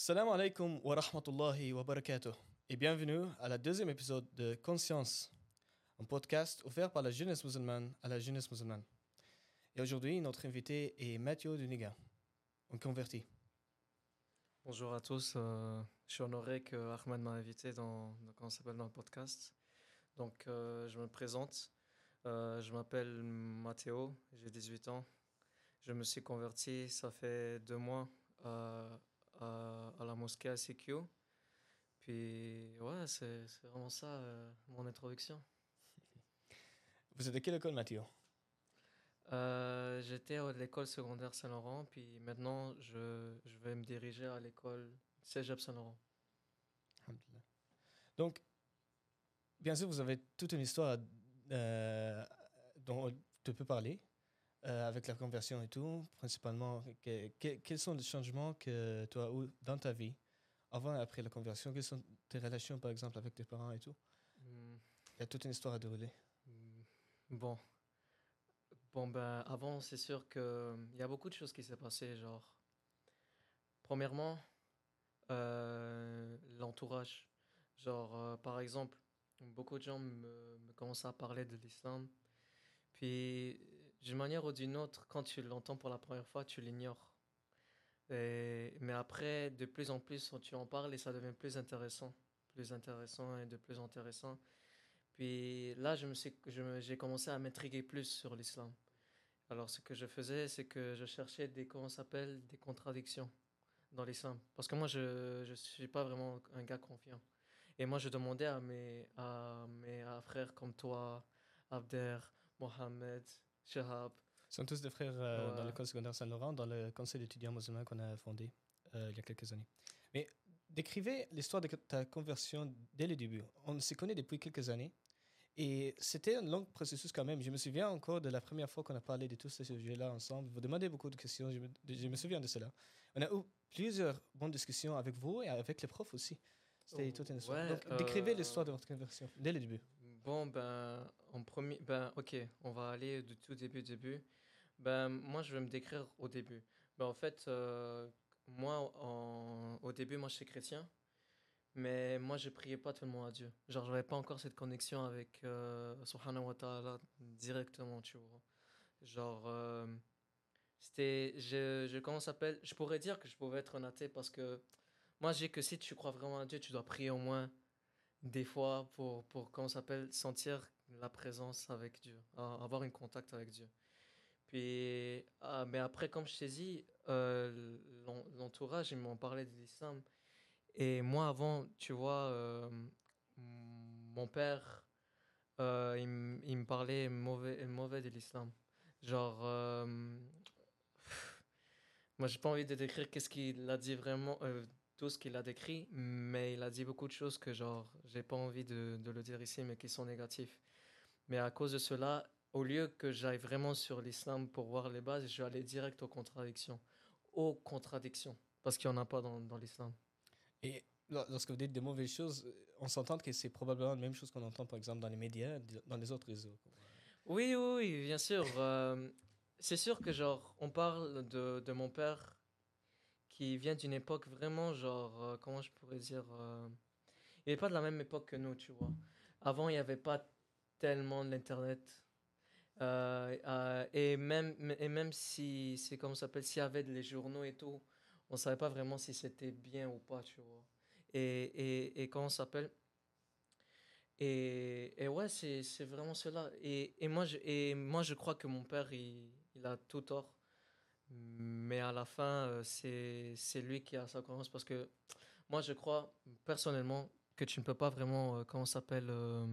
Salam alaikum wa rahmatullahi wa barakatuh et bienvenue à la deuxième épisode de Conscience, un podcast offert par la jeunesse musulmane à la jeunesse musulmane. Et aujourd'hui, notre invité est Mathieu Duniga, un converti. Bonjour à tous, euh, je suis honoré que Ahmed m'a invité dans, dans, le podcast. Donc, euh, je me présente. Euh, je m'appelle Mathéo, j'ai 18 ans. Je me suis converti, ça fait deux mois, à, la mosquée à CQ. Puis, ouais, c'est vraiment ça, euh, mon introduction. Vous êtes de quelle école, Mathieu? Euh, J'étais à l'école secondaire Saint-Laurent, puis maintenant, je, je vais me diriger à l'école Cégep Saint-Laurent. Donc, bien sûr, vous avez toute une histoire euh, dont tu peux parler euh, avec la conversion et tout. Principalement, que- que- quels sont les changements que tu as eu dans ta vie avant et après la conversion Quelles sont tes relations, par exemple, avec tes parents et tout? Hmm. Il y a toute une histoire à dérouler. Hmm, Bon. Bon, ben, avant, c'est sûr que il y a beaucoup de choses qui s'est passé, genre. Premièrement, euh, l'entourage. Genre, euh, par exemple, beaucoup de gens me, me commencent à parler de l'islam. Puis, d'une manière ou d'une autre, quand tu l'entends pour la première fois, tu l'ignores. Mais après, de plus en plus, tu en parles et ça devient plus intéressant. Plus intéressant et de plus intéressant. Puis là, j'ai commencé à m'intriguer plus sur l'islam. Alors, ce que je faisais, c'est que je cherchais des, comment s'appelle, des contradictions dans l'islam. Parce que moi, je ne suis pas vraiment un gars confiant. Et moi, je demandais à mes, à mes frères comme toi, Abder, Mohamed, Shahab. Ils sont tous des frères euh, dans Ouais. l'école secondaire Saint-Laurent, dans le conseil d'étudiants musulmans qu'on a fondé euh, il y a quelques années. Mais décrivez l'histoire de ta conversion dès le début. On se connaît depuis quelques années et c'était un long processus quand même. Je me souviens encore de la première fois qu'on a parlé de tous ces sujets-là ensemble. Vous demandez beaucoup de questions, je me, je me souviens de cela. On a eu plusieurs bonnes discussions avec vous et avec les profs aussi. C'était Oh, toute une histoire. ouais, Donc, décrivez euh, l'histoire de votre conversion dès le début. Bon, ben, en premier, ben, ok, on va aller du tout début, début. Ben, moi, je vais me décrire au début. Ben, en fait, euh, moi, en- au début, moi, je suis chrétien, mais moi, je priais pas tellement à Dieu. Genre, j'avais pas encore cette connexion avec euh, Subhanahu wa Ta'ala directement, tu vois. Genre, euh, c'était, je, je, comment ça? Je pourrais dire que je pouvais être un athée parce que moi, j'ai que si tu crois vraiment à Dieu, tu dois prier au moins des fois pour, pour comment s'appelle, sentir la présence avec Dieu, avoir un contact avec Dieu. Puis, ah, mais après, comme je t'ai dit, euh, l'en- l'entourage, ils m'ont parlé de l'islam. Et moi, avant, tu vois, euh, mon père, euh, il, me parlait mauvais, mauvais de l'islam. Genre, euh, moi, j'ai pas envie de décrire qu'est-ce qu'il a dit vraiment, tout ce qu'il a décrit, mais il a dit beaucoup de choses que, genre, j'ai pas envie de, de le dire ici, mais qui sont négatifs. Mais à cause de cela, au lieu que j'aille vraiment sur l'islam pour voir les bases, je vais aller direct aux contradictions. Aux contradictions. Parce qu'il n'y en a pas dans, dans l'islam. Et lor- lorsque vous dites des mauvaises choses, euh, on s'entend que c'est probablement la même chose qu'on entend, par exemple, dans les médias, dans les autres réseaux. Oui, oui, oui, bien sûr. Euh, c'est sûr que, genre, on parle de, de mon père qui vient d'une époque vraiment, genre, euh, comment je pourrais dire euh, Il n'est pas de la même époque que nous, tu vois. Avant, il n'y avait pas tellement l'Internet. Euh, et, même, et même si, c'est comme ça s'appelle, s'il y avait les journaux et tout, on ne savait pas vraiment si c'était bien ou pas, tu vois. Et, et, et comment s'appelle? Et, et ouais, c'est, vraiment cela. Et, et, moi, je, et moi, je crois que mon père, il a tout tort. Mais à la fin, euh, c'est, lui qui a sa conscience. Parce que moi, je crois personnellement que tu ne peux pas vraiment, euh, comment s'appelle, euh,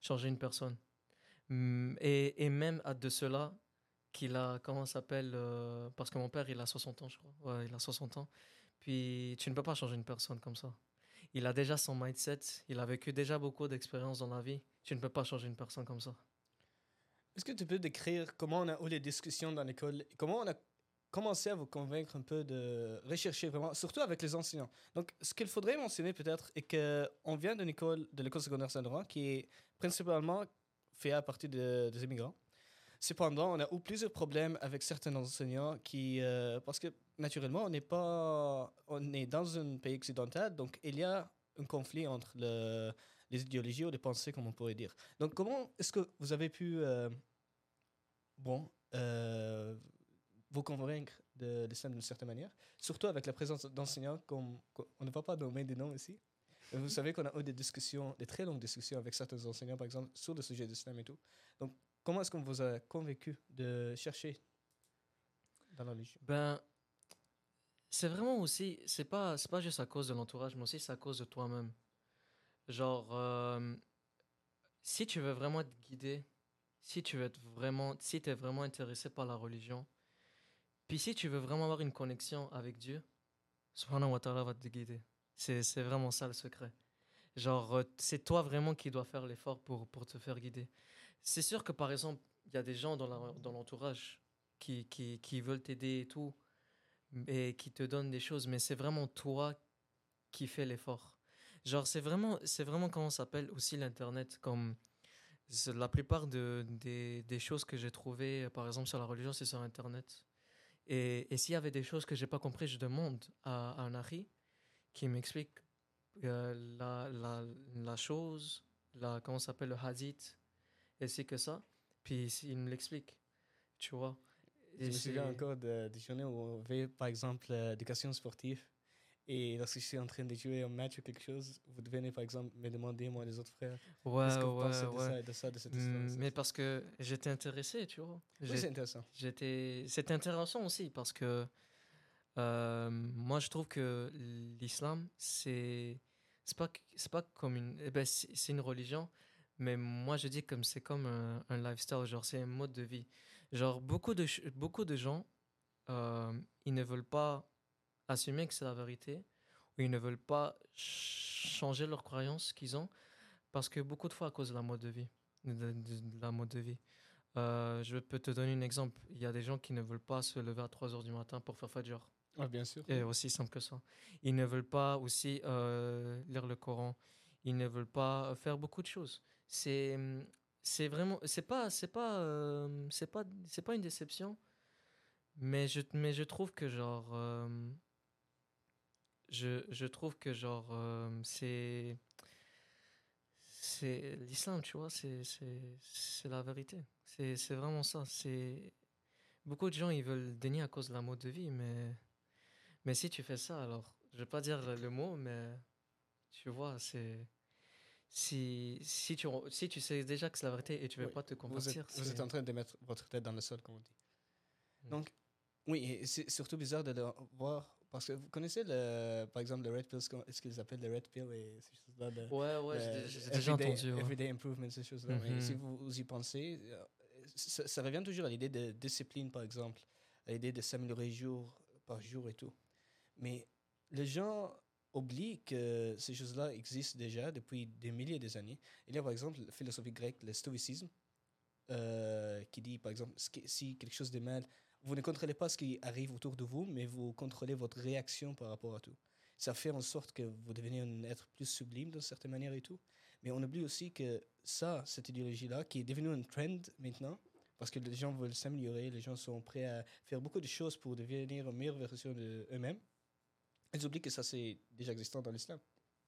changer une personne. Mm, Et, et même à de cela, qu'il a, comment s'appelle, parce que mon père, il a 60 ans, je crois. Ouais, il a 60 ans. Puis tu ne peux pas changer une personne comme ça. Il a déjà son mindset, il a vécu déjà beaucoup d'expériences dans la vie. Tu ne peux pas changer une personne comme ça. Est-ce que tu peux décrire comment on a eu les discussions dans l'école comment on a commencé à vous convaincre un peu de rechercher vraiment, surtout avec les enseignants Donc, ce qu'il faudrait mentionner peut-être est qu'on vient d'une école, de l'école secondaire Saint-Laurent, qui est principalement fait à partir de- des immigrants. Cependant, on a eu plusieurs problèmes avec certains enseignants qui, euh, parce que naturellement, on n'est pas, on est dans un pays occidental, donc il y a un conflit entre le, les idéologies ou les pensées, comme on pourrait dire. Donc, comment est-ce que vous avez pu, euh, bon, euh, vous convaincre de l'islam d'une certaine manière, surtout avec la présence d'enseignants, comme on ne va pas nommer des noms ici. Vous savez qu'on a eu des discussions, des très longues discussions avec certains enseignants, par exemple, sur le sujet de l'islam et tout. Donc, comment est-ce qu'on vous a convaincu de chercher dans la religion? Ben, c'est vraiment aussi, c'est pas, c'est pas juste à cause de l'entourage, mais aussi c'est à cause de toi-même. Genre, euh, si tu veux vraiment te guider, si tu veux être vraiment, si es vraiment intéressé par la religion, puis si tu veux vraiment avoir une connexion avec Dieu, Subhanahu wa ta'ala va te guider. C'est, vraiment ça le secret. Genre, euh, c'est toi vraiment qui dois faire l'effort pour, pour te faire guider. C'est sûr que par exemple, il y a des gens dans, la- dans l'entourage qui, qui, qui veulent t'aider et tout, et qui te donnent des choses, mais c'est vraiment toi qui fais l'effort. Genre, c'est vraiment, c'est vraiment comment s'appelle aussi l'Internet, comme la plupart de, des, des choses que j'ai trouvées, par exemple sur la religion, c'est sur Internet. Et, et s'il y avait des choses que j'ai pas compris, je demande à, à un Ari qui m'explique euh, la, la, la chose, la, comment ça s'appelle le hadith, et c'est que ça. Puis il me l'explique, tu vois. Je Et me souviens encore de- des journées où on avait, par exemple, euh, l'éducation sportive. Et lorsque je suis en train de jouer un match ou quelque chose, vous devenez, par exemple, me demander, moi, les autres frères, Ouais, qu'est-ce que vous ouais, pensez de ça et de ça, de cette histoire. ça, Mais parce que j'étais intéressé, tu vois. Oui, c'est intéressant. J'étais, c'était intéressant aussi parce que euh, moi je trouve que l'islam c'est c'est pas c'est pas comme une eh ben, c'est c'est une religion mais moi je dis comme c'est comme un, un lifestyle genre c'est un mode de vie genre beaucoup de beaucoup de gens euh, ils ne veulent pas assumer que c'est la vérité ou ils ne veulent pas ch- changer leurs croyances qu'ils ont parce que beaucoup de fois à cause de la mode de vie de, de- de la mode de vie euh, je peux te donner un exemple. Il y a des gens qui ne veulent pas se lever à 3 heures du matin pour faire Fajr. Ouais, bien sûr. Et aussi simple que ça. Ils ne veulent pas aussi euh, lire le Coran. Ils ne veulent pas faire beaucoup de choses. C'est c'est vraiment c'est pas c'est pas euh, c'est pas c'est pas une déception. Mais je mais je trouve que genre euh, je, je trouve que genre euh, c'est c'est l'islam, tu vois, c'est c'est la vérité. C'est c'est vraiment ça, c'est beaucoup de gens ils veulent dénier à cause de la mode de vie mais mais si tu fais ça alors, je vais pas dire le mot mais tu vois, c'est si si tu si tu sais déjà que c'est la vérité et tu veux Oui, pas te Vous convertir, êtes, vous c'est- êtes en train de mettre votre tête dans le sol, comme on dit. Mm. Donc, oui, c'est surtout bizarre de le voir. Parce que vous connaissez, le, par exemple, le Red Pills, comment- est-ce qu'ils appellent le Red Pill et ces choses-là Ouais, ouais, j'ai- déjà everyday- entendu. ouais. Everyday improvement, ces choses-là. Mais Mhm. si vous, vous y pensez, euh, ça, ça revient toujours à l'idée de discipline, par exemple, à l'idée de s'améliorer jour par jour et tout. Mais les gens oublient que ces choses-là existent déjà depuis des milliers d'années. Il y a par exemple la philosophie grecque, le stoïcisme, euh, qui dit par exemple ce si quelque chose de mal, vous ne contrôlez pas ce qui arrive autour de vous, mais vous contrôlez votre réaction par rapport à tout. Ça fait en sorte que vous devenez un être plus sublime d'une certaine manière et tout. Mais on oublie aussi que ça, cette idéologie-là, qui est devenue un trend maintenant, parce que les gens veulent s'améliorer, les gens sont prêts à faire beaucoup de choses pour devenir une meilleure version d'eux-mêmes, ils oublient que ça, c'est déjà existant dans l'islam.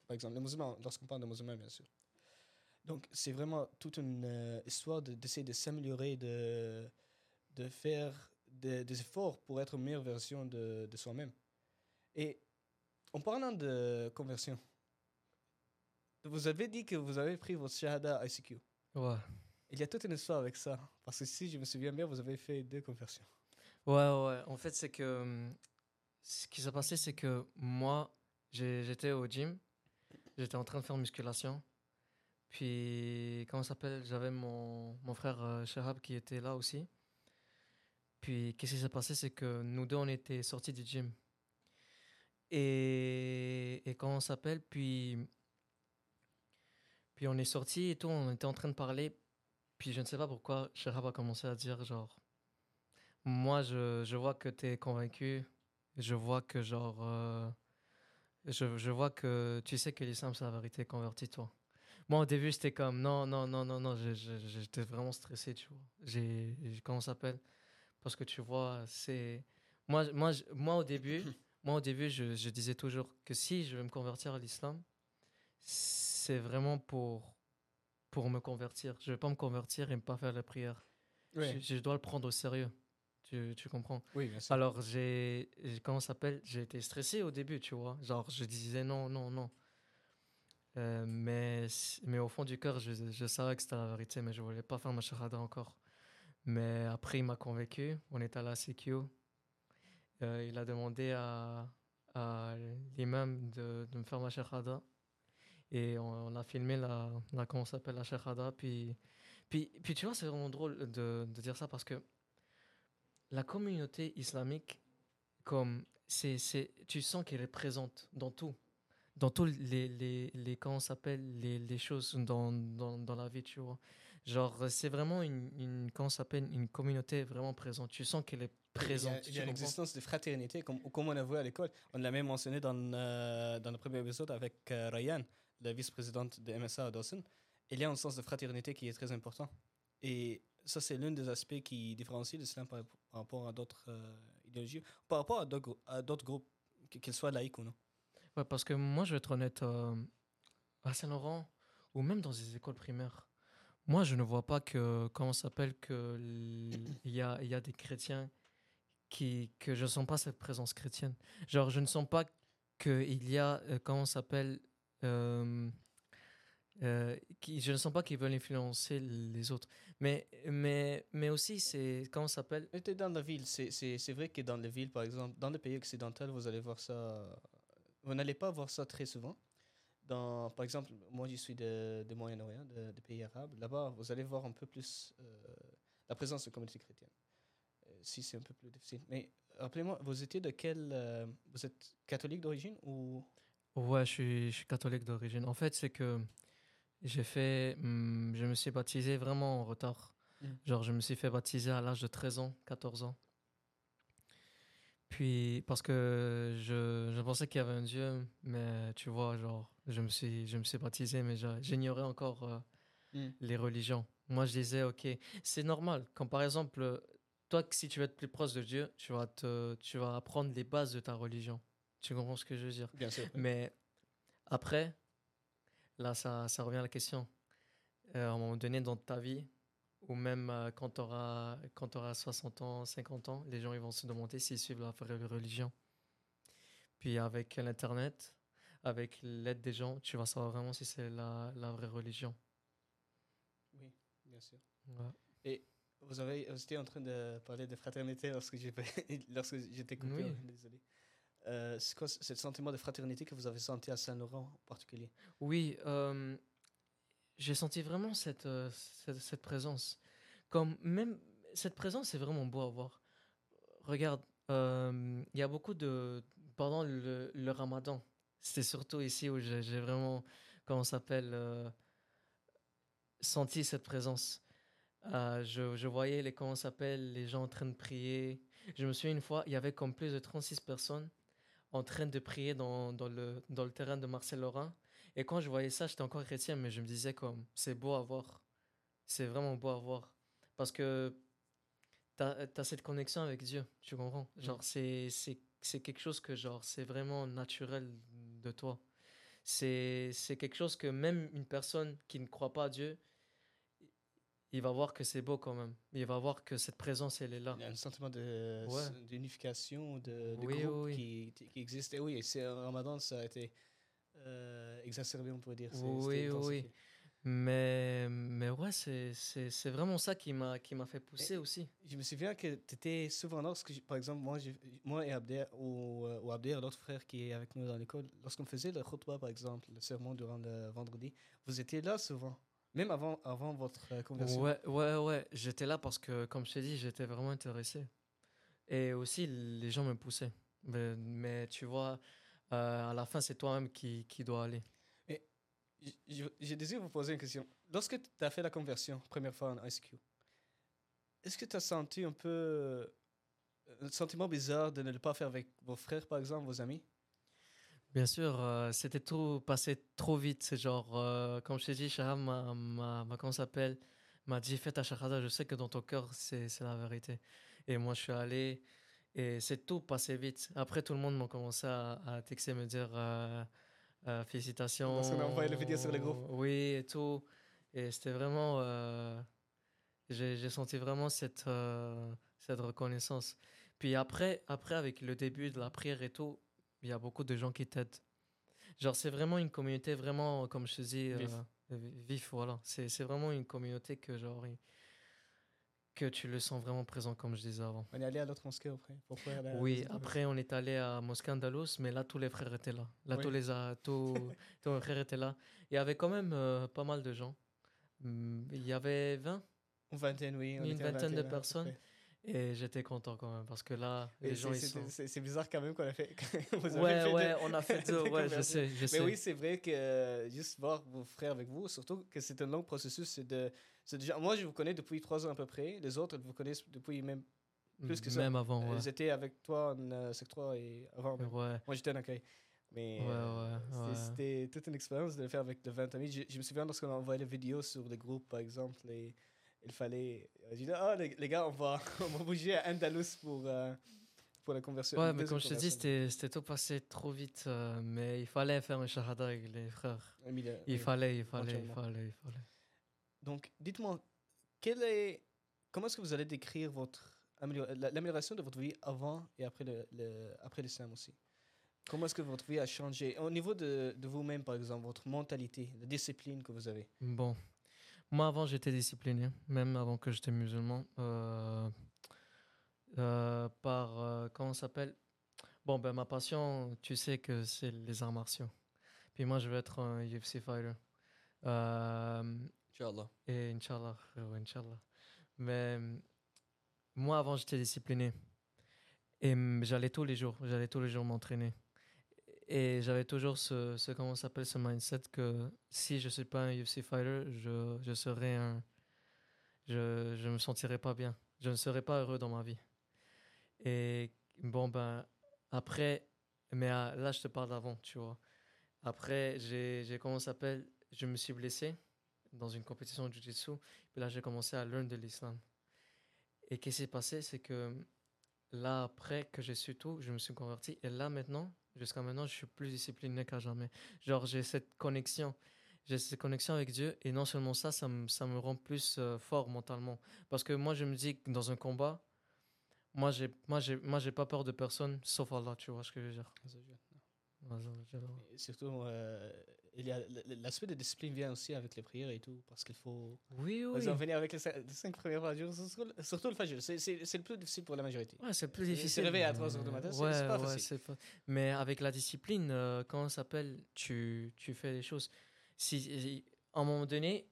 Par exemple, les musulmans, lorsqu'on parle de musulmans, bien sûr. Donc, c'est vraiment toute une euh, histoire de- d'essayer de, s'améliorer, de, de faire des- des efforts pour être une meilleure version de, de soi-même. Et en parlant de conversion, vous avez dit que vous avez pris votre shahada ICQ. Ouais. Il y a toute une histoire avec ça. Parce que si je me souviens bien, vous avez fait deux conversions. Ouais, ouais. En fait, c'est que ce qui s'est passé, c'est que moi, j'étais au gym, j'étais en train de faire musculation. Puis, comment ça s'appelle? J'avais mon, mon frère euh, Shahab qui était là aussi. Puis, qu'est-ce qui s'est passé? C'est que nous deux, on était sortis du gym. Et, et comment ça s'appelle? Puis, puis, on est sortis et tout, on était en train de parler. Puis, je ne sais pas pourquoi Shahab a commencé à dire genre. Moi, je, je vois que tu es convaincu. Je vois que, genre. euh, je, je vois que tu sais que l'islam, c'est la vérité. Convertis-toi. Moi, au début, j'étais comme non, non, non, non, non. J'étais vraiment stressé, tu vois. J'ai- Comment ça s'appelle? Parce que tu vois, c'est. Moi, moi, moi, au début, moi, au début je, je disais toujours que si je veux me convertir à l'islam, c'est vraiment pour, pour me convertir. Je vais pas me convertir et ne pas faire la prière. Je, je dois le prendre au sérieux. Tu, tu comprends? Oui bien sûr. Alors, j'ai. Comment ça s'appelle? J'ai été stressé au début, tu vois. Genre, je disais non, non, non. Euh, mais, mais au fond du cœur, je, je savais que c'était la vérité, mais je voulais pas faire ma shahada encore. Mais après, il m'a convaincu. On est à CQ. Euh, il a demandé à, à l'imam de, me faire ma shahada. Et on, a filmé la, la comment s'appelle, la shahada. Puis, puis, puis tu vois, c'est vraiment drôle de, de dire ça parce que la communauté islamique, comme c'est, c'est, tu sens qu'elle est présente dans tout, dans tous les, les, les comment s'appelle, les, les choses dans, dans, dans la vie, tu vois. Genre, c'est vraiment une, une comment s'appelle, une communauté vraiment présente. Tu sens qu'elle est présente. il y a l'existence de fraternité, comme, comme on a vu à l'école. On l'a même mentionné dans, euh, dans le premier épisode avec euh, Ryan, la vice-présidente de MSA à Dawson. Il y a un sens de fraternité qui est très important. Et ça, c'est l'un des aspects qui différencie l'islam par, par rapport à d'autres euh, idéologies, par rapport à d'autres groupes, qu- qu'ils soient laïcs ou non. Ouais, parce que moi, je vais être honnête, euh, à Saint-Laurent, ou même dans les écoles primaires, moi, je ne vois pas que, comment s'appelle, que l- il y a, y a des chrétiens qui, que je ne sens pas cette présence chrétienne. Genre, je ne sens pas qu'il y a, euh, comment s'appelle, euh, euh, je ne sens pas qu'ils veulent influencer les autres. Mais, mais, mais aussi, c'est, comment s'appelle, t'es dans la ville, c'est- c'est c'est vrai que dans les villes, par exemple, dans les pays occidentaux, vous allez voir ça. Vous n'allez pas voir ça très souvent. Dans, par exemple, moi je suis de, de Moyen-Orient, de, de pays arabes. Là-bas, vous allez voir un peu plus euh, la présence de communautés chrétiennes. Euh, si c'est un peu plus difficile. Mais rappelez-moi, vous étiez de quel. euh, vous êtes catholique d'origine ou? Ouais, je suis, je suis catholique d'origine. En fait, c'est que j'ai fait. hum, je me suis baptisé vraiment en retard. Mm. Genre, je me suis fait baptiser à l'âge de 13 ans, 14 ans. Puis, parce que je, je pensais qu'il y avait un Dieu, mais tu vois, genre, je me suis, je me suis baptisé, mais j'ignorais encore euh, Mm. les religions. Moi, je disais, ok, c'est normal. Comme par exemple, euh, toi, si tu veux être plus proche de Dieu, tu vas, te, tu vas apprendre les bases de ta religion. Tu comprends ce que je veux dire? Bien sûr. Mais après, là, ça, ça revient à la question. Euh, à un moment donné dans ta vie, ou même euh, quand tu auras, quand auras 60 ans, 50 ans, les gens ils vont se demander s'ils suivent la vraie religion. Puis avec l'Internet, avec l'aide des gens, tu vas savoir vraiment si c'est la, la vraie religion. Oui, bien sûr. Ouais. Vous, avez, vous étiez en train de parler de fraternité lorsque j'étais coupé. Oui. ouais, Désolé. Euh, c'est quoi ce ce sentiment de fraternité que vous avez senti à Saint-Laurent en particulier? Oui, euh, j'ai senti vraiment cette, euh, cette, cette présence. Comme même cette présence, c'est vraiment beau à voir. Regarde, euh, il y a beaucoup de pendant le, le Ramadan. C'était surtout ici où j'ai vraiment, comment ça s'appelle, euh, senti cette présence. Euh, je, je voyais les comment ça s'appelle, les gens en train de prier. Je me souviens une fois, il y avait comme plus de 36 personnes en train de prier dans, dans le, dans le terrain de Marcel Laurent. Et quand je voyais ça, j'étais encore chrétien, mais je me disais comme, c'est beau à voir. C'est vraiment beau à voir. Parce que tu as, cette connexion avec Dieu, tu comprends? Genre, c'est, c'est, quelque chose que, genre, c'est vraiment naturel de toi. C'est, c'est quelque chose que même une personne qui ne croit pas à Dieu, il va voir que c'est beau quand même. Il va voir que cette présence, elle est là. Il y a un sentiment de- Ouais. d'unification, de, de Oui, groupe oui, Qui, qui existe. Et oui, c'est Ramadan, ça a été euh, exacerbé, on pourrait dire. Oui, oui. Mais, mais ouais, c'est, vraiment ça qui m'a, fait pousser aussi. Je me souviens que tu étais souvent là, parce que, par exemple, moi, moi et Abder, ou, euh, ou Abder, l'autre frère qui est avec nous dans l'école, lorsqu'on faisait le khutbah, par exemple, le sermon durant le vendredi, vous étiez là souvent, même avant, avant votre euh, conversion. Ouais, ouais, ouais. J'étais là parce que, comme je t'ai dit, j'étais vraiment intéressé. Et aussi, les gens me poussaient. Mais, mais tu vois, euh, à la fin, c'est toi-même qui, qui dois aller. Je- J'ai désiré vous poser une question. Lorsque tu as fait la conversion, première fois en ISQ, est-ce que tu as senti un peu euh, un sentiment bizarre de ne le pas faire avec vos frères, par exemple, vos amis? Bien sûr, euh, c'était tout passé trop vite. C'est genre, euh, comme je t'ai dit, Shaham m'a, m'a, m'a- comment s'appelle, m'a dit fais ta shahada. Je sais que dans ton cœur, c'est, la vérité. Et moi, je suis allé et c'est tout passé vite. Après, tout le monde m'a commencé à, à texter, me dire euh, félicitations. Parce qu'on a envoyé le vidéo sur. Oui, et tout. Et c'était vraiment. euh, j'ai, senti vraiment cette, euh, cette reconnaissance. Puis après, après, avec le début de la prière et tout, il y a beaucoup de gens qui t'aident. Genre, c'est vraiment une communauté, vraiment, comme je te dis, Vif. vi- vif, voilà. C'est vraiment une communauté que, genre, que tu le sens vraiment présent, comme je disais avant. On est allé à l'autre mosquée après. La Oui, après, on est allé à Moscou Andalous, mais là, tous les frères étaient là. Là, Oui. tous, les, a- tous, tous mes frères étaient là. Il y avait quand même euh, pas mal de gens. Hum, Il y avait 20 Une vingtaine, oui. on Une vingtaine de 21 à peu personnes. Et j'étais content quand même, parce que là, Et les gens, ils sont... C'est bizarre quand même qu'on a fait. vous avez Ouais, fait ouais, on a fait deux, ouais, je sais, je Mais sais. oui, c'est vrai que euh, juste voir vos frères avec vous, surtout que c'est un long processus. De, déjà, moi, je vous connais depuis trois ans à peu près. Les autres, vous connaissent depuis même. plus que ça. Même avant, ouais. Ils étaient avec toi en euh, Sec 3 et avant. Ouais, Moi, j'étais en accueil. Mais Ouais, euh, ouais, c'était- ouais. toute une expérience de le faire avec de 20 amis. Je, je me souviens lorsqu'on a envoyé les vidéos sur les groupes, par exemple, et il fallait. J'ai dit, ah, les, les gars, on va, on va bouger à Andalus pour, euh, pour la conversion. ouais mais comme je te dis, c'était tout passé trop vite, euh, mais il fallait faire un shahada avec les frères. Il oui. fallait, il fallait, il fallait, il fallait. Donc, dites-moi, quel est, comment est-ce que vous allez décrire votre amélior- la- l'amélioration de votre vie avant et après le, le- après l'islam aussi? Comment est-ce que votre vie a changé? Au niveau de, de vous-même, par exemple, votre mentalité, la discipline que vous avez. Bon, moi avant j'étais discipliné, même avant que j'étais musulman, euh, euh, par, euh, comment ça s'appelle? Bon, ben ma passion, tu sais que c'est les arts martiaux. Puis moi je veux être un UFC fighter. Euh, Inch'Allah. Et Inch'Allah, Inch'Allah. Mais moi, avant, j'étais discipliné. Et mm, j'allais tous les jours, j'allais tous les jours m'entraîner. Et j'avais toujours ce, ce, comment s'appelle, ce mindset que si je ne suis pas un UFC fighter, je, je serais un... Je, je me sentirais pas bien. Je ne serais pas heureux dans ma vie. Et bon, ben, après, mais ah, là, je te parle d'avant, tu vois. Après, j'ai, comment s'appelle, je me suis blessé dans une compétition de Jiu-Jitsu. Puis là, j'ai commencé à learn de l'islam. Et qu'est-ce qui s'est passé, c'est que là, après que j'ai su tout, je me suis converti. Et là, maintenant, jusqu'à maintenant, je suis plus discipliné qu'à jamais. Genre, j'ai cette connexion. J'ai cette connexion avec Dieu. Et non seulement ça, ça me, ça me rend plus euh, fort mentalement. Parce que moi, je me dis que dans un combat, moi, j'ai, moi, j'ai, moi, j'ai pas peur de personne, sauf Allah, tu vois ce que je veux dire. Et surtout, euh, il y a l'aspect de discipline vient aussi avec les prières et tout, parce qu'il faut. Oui, oui. exemple, venir avec les cinq, les cinq premières fois du jour, surtout, le fajr. C'est le plus difficile pour la majorité. Ouais, c'est plus Et se difficile. réveiller à mais- 3 heures du matin, c'est- ouais, c'est pas ouais, facile. pas- Mais avec la discipline, euh, comment ça s'appelle tu, tu fais les choses. Si, si- à un moment donné,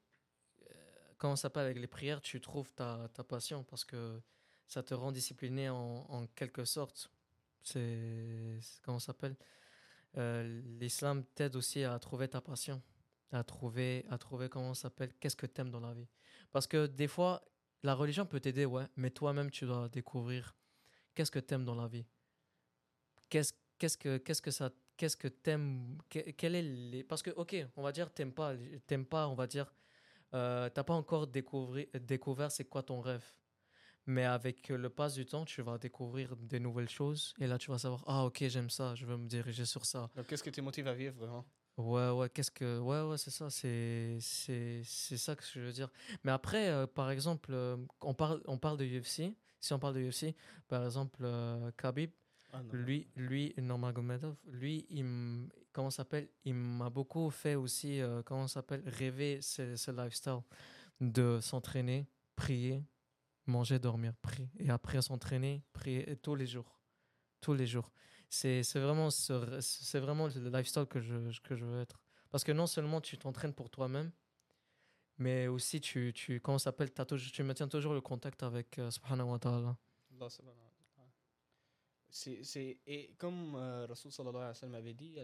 euh, comment ça s'appelle avec les prières, tu trouves ta, ta passion parce que ça te rend discipliné en, en quelque sorte. C'est. c'est- Comment ça s'appelle? Euh, L'islam t'aide aussi à trouver ta passion, à trouver, à trouver comment ça s'appelle, qu'est-ce que t'aimes dans la vie. Parce que des fois, la religion peut t'aider, ouais, mais toi-même, tu dois découvrir qu'est-ce que t'aimes dans la vie. Qu'est-ce qu'est-ce que qu'est-ce que ça qu'est-ce que t'aimes que- quel est les parce que ok on va dire t'aimes pas t'aimes pas on va dire euh, t'as pas encore découvert découvert c'est quoi ton rêve mais avec le pas du temps tu vas découvrir des nouvelles choses et là tu vas savoir ah ok j'aime ça je veux me diriger sur ça Donc, qu'est-ce qui te motive à vivre vraiment? Ouais, ouais, qu'est-ce que. Ouais, ouais, c'est ça, c'est, c'est, c'est ça que je veux dire. Mais après, euh, par exemple, euh, on, parle, on parle de UFC. Si on parle de UFC, par exemple, euh, Khabib, Ah, non. lui, lui, Nurmagomedov, lui, il, comment s'appelle? Il m'a beaucoup fait aussi, euh, comment s'appelle? Rêver ce, ce lifestyle de s'entraîner, prier, manger, dormir, prier. Et après s'entraîner, prier tous les jours. Tous les jours. C'est vraiment, ce- vraiment le lifestyle que je, que je veux être. Parce que non seulement tu t'entraînes pour toi-même, mais aussi tu, tu comment ça s'appelle Tu maintiens toujours le contact avec euh, Subhanahu wa ta'ala. C'est, et comme euh, Rasoul sallallahu alayhi wa sallam avait dit.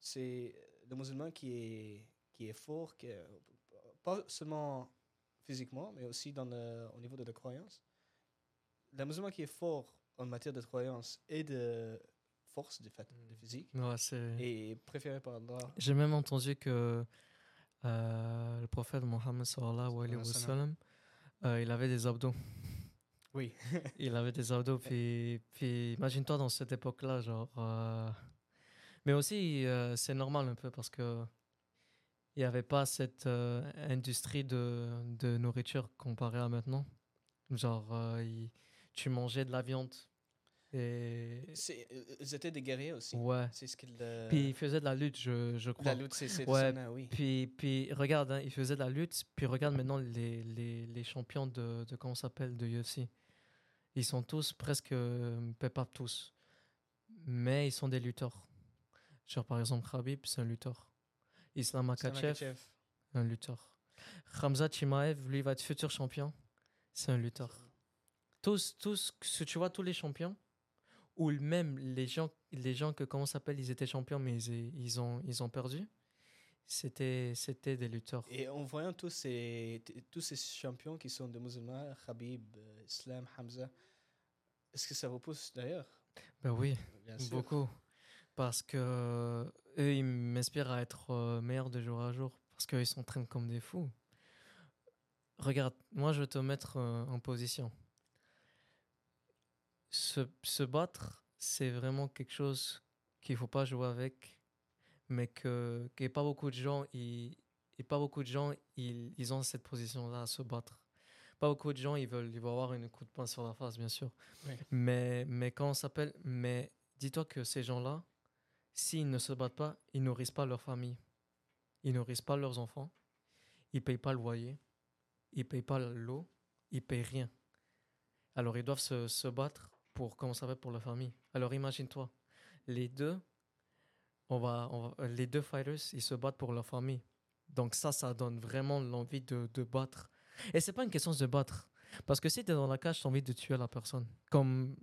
C'est le musulman qui est, qui est fort, qui est- pas seulement physiquement, mais aussi dans le, au niveau de la croyance. Le musulman qui est fort en matière de croyance et de force, de, fait, de physique, Ouais, c'est... est préféré par Allah. J'ai même entendu que euh, le prophète Mohammed sallallahu alayhi wa sallam, euh, il avait des abdos. Oui. Il avait des abdos, puis, puis imagine-toi dans cette époque-là, genre. euh, Mais aussi, euh, c'est normal un peu parce que il n'y avait pas cette euh, industrie de, de nourriture comparée à maintenant? Genre, euh, il- tu mangeais de la viande. Et. C'est- Ils étaient des guerriers aussi. Ouais. C'est ce qu'ils. euh, Puis il faisait de la lutte, je, je crois. la lutte, c'est c'est Ouais, ça, oui. Puis, puis regarde, hein, il faisait de la lutte, puis regarde maintenant les, les, les champions de, de comment ça s'appelle, de UFC. Ils sont tous presque, euh, peut-être pas tous, mais ils sont des lutteurs. Genre par exemple Khabib, c'est un lutteur. Islam Makhachev. un lutteur. Ramzat Chimaev, lui, va être futur champion, c'est un lutteur. Tous, tous, tu vois, tous les champions, ou même les gens, les gens que, comment s'appelle, ils étaient champions, mais ils, ils, ont, ils ont perdu, c'était, c'était des lutteurs. Et en voyant tous ces, tous ces champions qui sont des musulmans, Khabib, euh, Islam, Hamza, est-ce que ça vous pousse d'ailleurs? Ben oui, Bien sûr. beaucoup. Parce que eux, ils m'inspirent à être euh, meilleur de jour à jour. Parce qu'ils s'entraînent comme des fous. Regarde, moi, je vais te mettre euh, en position. Se, se battre, c'est vraiment quelque chose qu'il ne faut pas jouer avec, mais que, que pas beaucoup de gens, ils, et pas beaucoup de gens, ils, ils ont cette position-là à se battre. Pas beaucoup de gens, ils veulent, ils veulent avoir une coup de poing sur la face, bien sûr. Oui. Mais, mais quand on s'appelle, mais dis-toi que ces gens-là, s'ils ne se battent pas, ils nourrissent pas leur famille. Ils nourrissent pas leurs enfants. Ils payent pas le loyer. Ils payent pas l'eau. Ils payent rien. Alors ils doivent se, se battre pour, comment ça s'appelle, pour leur famille. Alors imagine-toi, les deux, on va, va- les deux fighters, ils se battent pour leur famille. Donc ça, ça donne vraiment l'envie de, de battre. Et c'est pas une question de battre. Parce que si tu es dans la cage, tu as envie de tuer la personne. Comme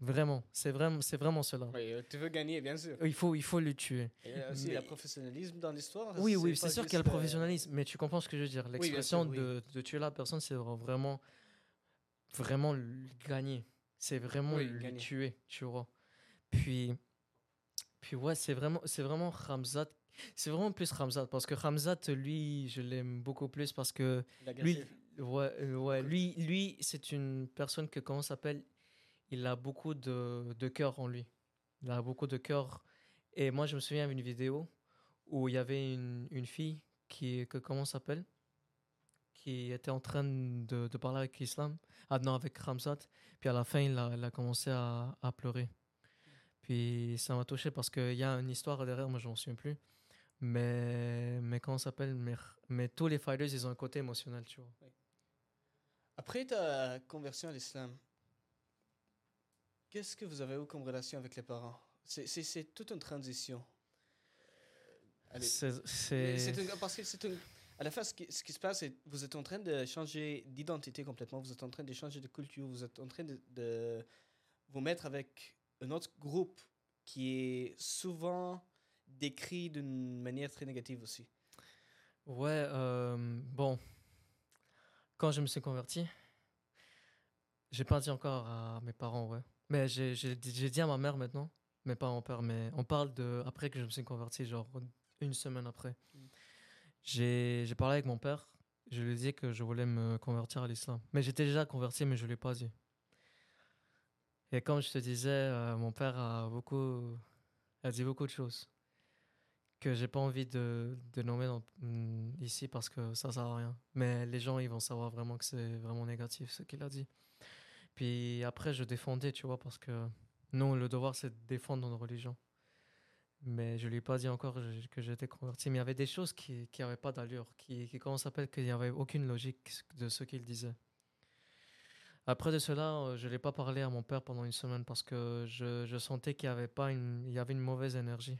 vraiment, c'est vraiment, c'est vraiment cela. Oui, euh, tu veux gagner, bien sûr. Il faut, il faut le tuer. Et il y a aussi Mais- le professionnalisme dans l'histoire. Oui, oui, c'est sûr qu'il y a le euh, professionnalisme, mais tu comprends ce que je veux dire. L'expression oui. de, de tuer la personne, c'est vraiment, vraiment le gagner. C'est vraiment le gagner. tuer, tu vois. Puis, puis ouais, c'est vraiment, c'est vraiment Ramzat. C'est vraiment plus Ramzat, parce que Ramzat, lui, je l'aime beaucoup plus parce que lui, ouais, euh, ouais, lui, lui c'est une personne que, comment s'appelle Il a beaucoup de, de cœur en lui. Il a beaucoup de cœur. Et moi, je me souviens d'une vidéo où il y avait une, une fille qui, que, comment s'appelle? Qui était en train de, de parler avec Islam, ah avec Ramzat. Puis à la fin, il a, commencé à, à pleurer. Puis ça m'a touché parce qu'il y a une histoire derrière, moi je m'en souviens plus. Mais, mais comment s'appelle? Mais, mais tous les fighters, ils ont un côté émotionnel, tu vois. Après ta conversion à l'islam, qu'est-ce que vous avez eu comme relation avec les parents? C'est- toute une transition. C'est- parce que c'est une- à la fin, ce qui, ce qui se passe, c'est que vous êtes en train de changer d'identité complètement, vous êtes en train de changer de culture, vous êtes en train de, de vous mettre avec un autre groupe qui est souvent décrit d'une manière très négative aussi. Ouais, euh, bon. Quand je me suis converti, j'ai pas dit encore à mes parents, ouais. Mais j'ai dit à ma mère maintenant, mais pas mon père, mais on parle de après que je me suis converti, genre une semaine après. J'ai parlé avec mon père, je lui ai dit que je voulais me convertir à l'islam. Mais j'étais déjà converti, mais je l'ai pas dit. Et comme je te disais, euh, mon père a beaucoup, a dit beaucoup de choses que j'ai pas envie de, de nommer mm, ici parce que ça sert à rien. Mais les gens, ils vont savoir vraiment que c'est vraiment négatif ce qu'il a dit. Puis après, je défendais, tu vois, parce que nous, le devoir, c'est de défendre notre religion. Mais je lui ai pas dit encore que- j'étais converti. Mais il y avait des choses qui n'avaient pas d'allure, qui, qui comment s'appelle, qu'il n'y avait aucune logique de ce qu'il disait. Après de cela, euh, je n'ai pas parlé à mon père pendant une semaine parce que je, sentais qu'il y avait pas une, il y avait une mauvaise énergie.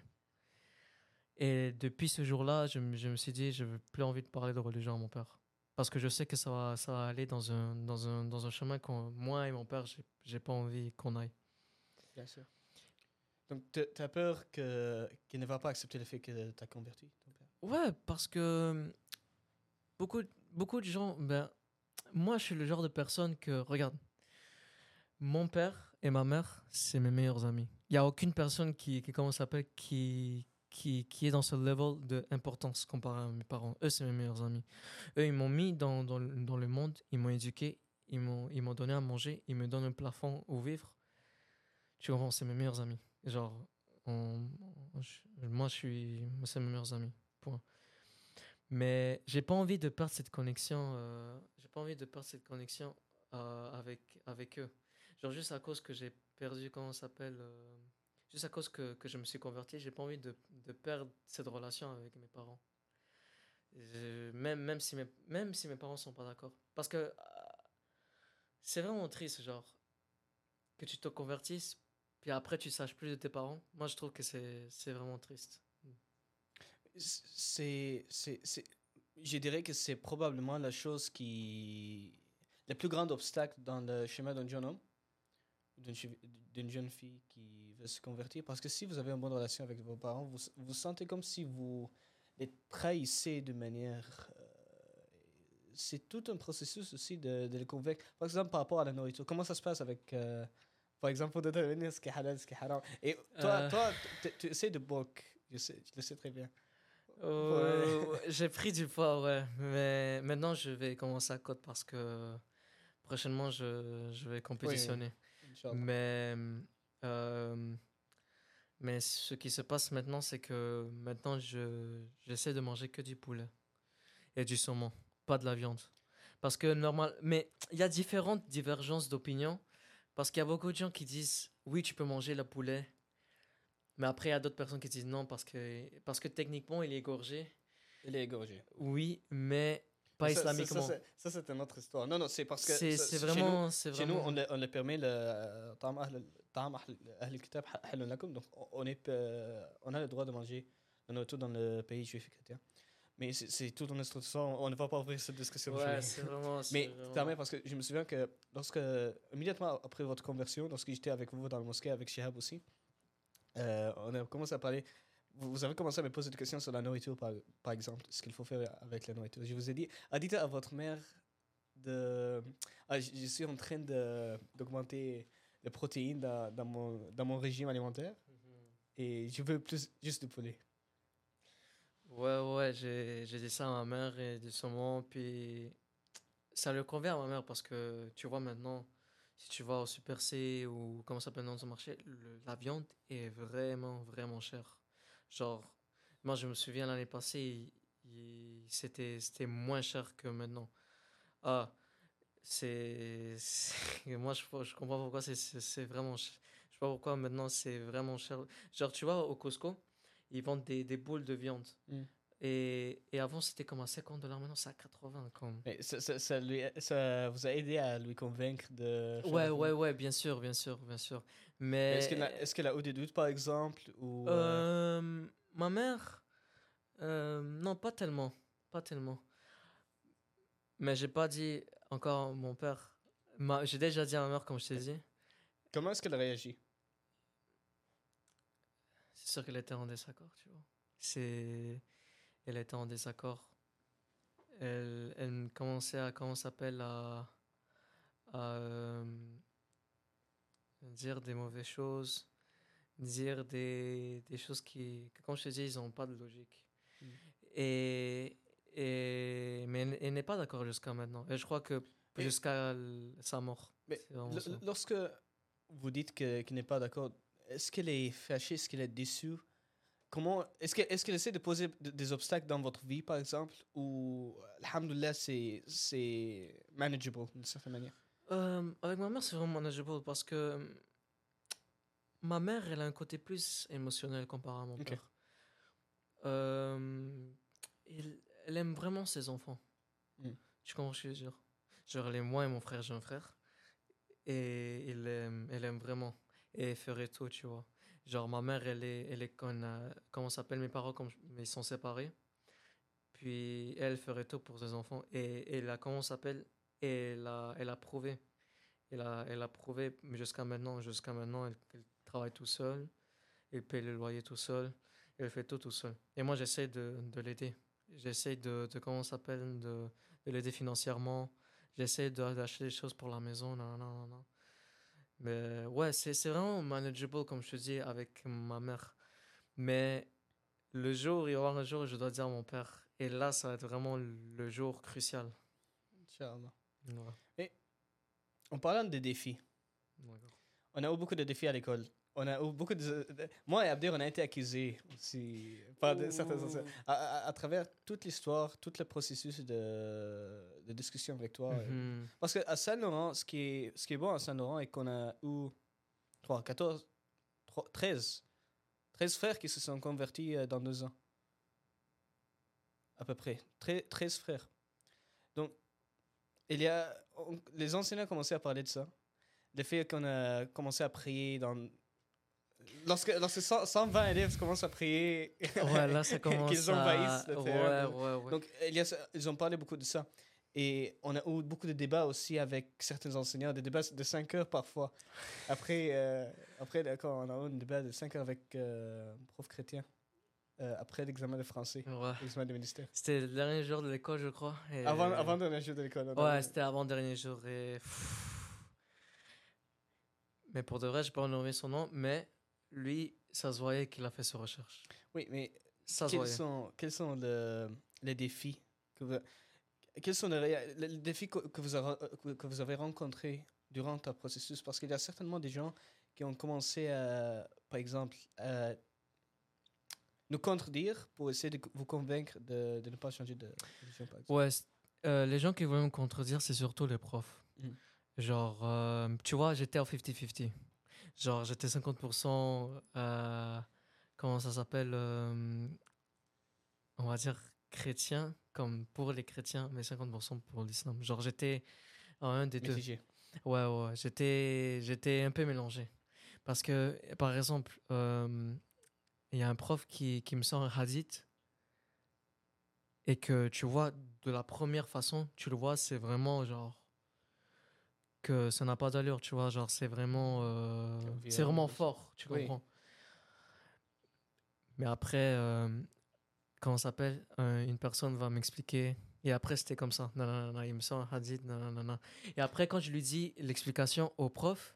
Et depuis ce jour-là, je, je me suis dit, je n'ai plus envie de parler de religion à mon père. Parce que je sais que ça va, ça va aller dans un, dans un, dans un chemin que moi et mon père, j'ai pas envie qu'on aille. Bien sûr. Donc, tu as peur que- qu'il ne va pas accepter le fait que tu as converti ton père? Ouais, parce que beaucoup, beaucoup de gens, ben, moi je suis le genre de personne que, regarde, mon père, et ma mère, c'est mes meilleurs amis. Il n'y a aucune personne qui, qui comment ça s'appelle, qui, qui, qui est dans ce level d'importance comparé à mes parents. Eux, c'est mes meilleurs amis. Eux, ils m'ont mis dans, dans, dans le monde, ils m'ont éduqué, ils m'ont, donné à manger, ils me donnent un plafond où vivre. Tu comprends, c'est mes meilleurs amis. Genre, moi, je suis, c'est mes meilleurs amis. Point. Mais j'ai pas envie de perdre cette connexion. euh, j'ai pas envie de perdre cette connexion euh, avec, avec eux. Genre, juste à cause que j'ai perdu, comment ça s'appelle euh, Juste à cause que, que je me suis converti, j'ai pas envie de, de perdre cette relation avec mes parents. Même, même, si mes, même si mes parents sont pas d'accord. Parce que euh, c'est vraiment triste, genre, que tu te convertisses, puis après tu saches plus de tes parents. Moi, je trouve que c'est vraiment triste. C'est, je dirais que c'est probablement la chose qui, le plus grand obstacle dans le chemin d'un jeune homme, d'une, jeune fille qui veut se convertir. Parce que si vous avez une bonne relation avec vos parents, vous, vous sentez comme si vous les trahissez de manière. euh, c'est tout un processus aussi de, de les convaincre. Par exemple, par rapport à la nourriture, comment ça se passe avec. euh, par exemple, pour déterminer ce qui est halal, ce qui est haram. Et toi, Euh. toi tu, essaies de book. Je, sais, je le sais très bien. Euh, ouais, J'ai pris du poids, ouais. Mais maintenant, je vais commencer à côte parce que prochainement, je, je vais compétitionner. Mais, euh, mais ce qui se passe maintenant, c'est que maintenant, je, j'essaie de manger que du poulet et du saumon, pas de la viande. Parce que normal, mais il y a différentes divergences d'opinion. Parce qu'il y a beaucoup de gens qui disent oui, tu peux manger le poulet. Mais après, il y a d'autres personnes qui disent non parce que, parce que techniquement, il est égorgé. Il est égorgé. Oui, mais pas ça, c'est une autre histoire. Non, non, c'est parce que. C'est vraiment. Chez nous, chez nous on, le, on le permet le. Donc, on, est, euh, on a le droit de manger tout dans le pays juif chrétien. Mais c'est tout une autre histoire. On ne va pas ouvrir cette discussion. Mais vraiment... parce que je me souviens que lorsque. Immédiatement après votre conversion, lorsque j'étais avec vous dans la mosquée, avec Shihab aussi, euh, on a commencé à parler. Vous avez commencé à me poser des questions sur la nourriture, par, par exemple, ce qu'il faut faire avec la nourriture. Je vous ai dit, ah, dites à votre mère de. Ah, je, je suis en train d'augmenter les protéines dans, dans mon, dans mon régime alimentaire Mhm. et je veux plus juste de poulet. Ouais, ouais, j'ai j'ai dit ça à ma mère et du saumon, puis ça le convient à ma mère parce que tu vois maintenant, si tu vas au Super C ou comment ça s'appelle dans ce marché, le- la viande est vraiment, vraiment chère. Genre, moi je me souviens l'année passée, c'était moins cher que maintenant. Ah, c'est. Moi je, comprends pourquoi c'est vraiment cher. Je sais pas pourquoi maintenant c'est vraiment cher. Genre, tu vois, au Costco, ils vendent des, des boules de viande. Mm. Et, et avant, c'était comme à 50 dollars, maintenant c'est à 80. Comme. Mais ça, ça, ça lui, ça vous a aidé à lui convaincre de. Ouais, ouais, ouais, bien sûr, bien sûr, bien sûr. Mais. Est-ce qu'elle a, eu des doutes, par exemple ou, euh, Euh, ma mère, euh, non, pas tellement, pas tellement. Mais j'ai pas dit encore à mon père. Ma- J'ai déjà dit à ma mère, comme je t'ai dit. Comment est-ce qu'elle a réagi? C'est sûr qu'elle était en désaccord, tu vois. C'est, elle était en désaccord. Elle, elle commençait à, comment s'appelle, à, à euh, dire des mauvaises choses, dire des, des choses qui, que, comme je te dis, ils n'ont pas de logique. Mm. Et, et, mais elle, elle n'est pas d'accord jusqu'à maintenant. Et je crois que jusqu'à sa mort. Mais. Lorsque vous dites que- qu'elle n'est pas d'accord, est-ce qu'elle est fâchée, est-ce qu'elle est déçue? Comment est-ce qu'elle est qu'elle essaie de poser des obstacles dans votre vie, par exemple, ou alhamdoulilah, c'est c'est manageable d'une certaine manière? Euh, avec ma mère, c'est vraiment manageable parce que euh, ma mère, elle a un côté plus émotionnel comparé à mon Ok. père. Euh, il- elle aime vraiment ses enfants. Mm. Tu comprends ce que je veux dire? Genre, elle est moi et mon frère, j'ai un frère. Et il aime, elle aime vraiment. Et elle ferait tout, tu vois. Genre, ma mère, elle est, elle est con, euh, comment s'appelle mes parents, comme, ils sont séparés. Puis elle ferait tout pour ses enfants. Et, et là, comment s'appelle elle a, elle a prouvé. Elle a, elle a prouvé jusqu'à maintenant. Jusqu'à maintenant, elle, travaille tout seul. Elle paye le loyer tout seul. Elle fait tout tout seul. Et moi, j'essaie de, de l'aider. J'essaie de, comment s'appelle, de, de l'aider financièrement. J'essaie d'acheter des choses pour la maison. Non, non, non, non. Mais ouais, c'est c'est vraiment manageable, comme je te dis, avec ma mère. Mais le jour, il y aura un jour où je dois dire à mon père. Et là, ça va être vraiment le jour crucial. Inch'Allah. Ouais. En parlant des défis, D'accord. On a eu beaucoup de défis à l'école. On a eu beaucoup de... Moi et Abdir, on a été accusés aussi par de- enseignants. À, à- à travers toute l'histoire, tout le processus de, de discussion avec toi. Mhm. Parce qu'à Saint-Laurent, ce qui, est, ce qui est bon à Saint-Laurent est qu'on a eu 3, 14, 3, 13, 13 frères qui se sont convertis euh, dans deux ans. À peu près. Tre- 13 frères. Donc, il y a, on- les enseignants ont commencé à parler de ça. Le fait qu'on a commencé à prier dans. Lorsque, lorsque 100 120 élèves commencent à prier, Ouais, là, ça commence qu'ils envahissent le Ouais, terrain. ouais, ouais. Donc, il y a ils ont parlé beaucoup de ça. Et on a eu beaucoup de débats aussi avec certains enseignants, des débats de 5 heures parfois. Après, euh, après d'accord, on a eu un débat de 5 heures avec euh, un prof chrétien, euh, après l'examen de français, l'examen du ministère. C'était le dernier jour de l'école, je crois. et- Avant, avant de jour de l'école. Ouais, c'était avant le dernier jour. Et... Mais pour de vrai, je peux pas nommer son nom, mais lui, ça se voyait qu'il a fait ses recherches. Oui, mais Ça se quels sont, quels sont le- les défis que vous, quels sont les, défis que, que vous avez, que- que vous avez rencontrés durant ta processus? Parce qu'il y a certainement des gens qui ont commencé à, par exemple, à nous contredire pour essayer de vous convaincre de, de ne pas changer de exemple. Ouais, euh, les gens qui veulent me contredire, c'est surtout les profs. Mhm. Genre, euh, tu vois, j'étais en 50-50. Genre, j'étais 50%, euh, comment ça s'appelle euh, On va dire chrétien, comme pour les chrétiens, mais 50% pour l'islam. Genre, j'étais en un des deux. Ouais, ouais, j'étais, j'étais un peu mélangé. Parce que, par exemple, euh, il y a un prof qui, qui me sort un hadith et que tu vois, de la première façon, tu le vois, c'est vraiment genre que ça n'a pas d'allure, tu vois, genre c'est vraiment, euh, c'est vraiment fort, tu Oui. comprends. Mais après, euh, comment ça s'appelle, Un- une personne va m'expliquer. Et après, c'était comme ça. Non, il me sort un hadith. Non. Et après, quand je lui dis l'explication au prof,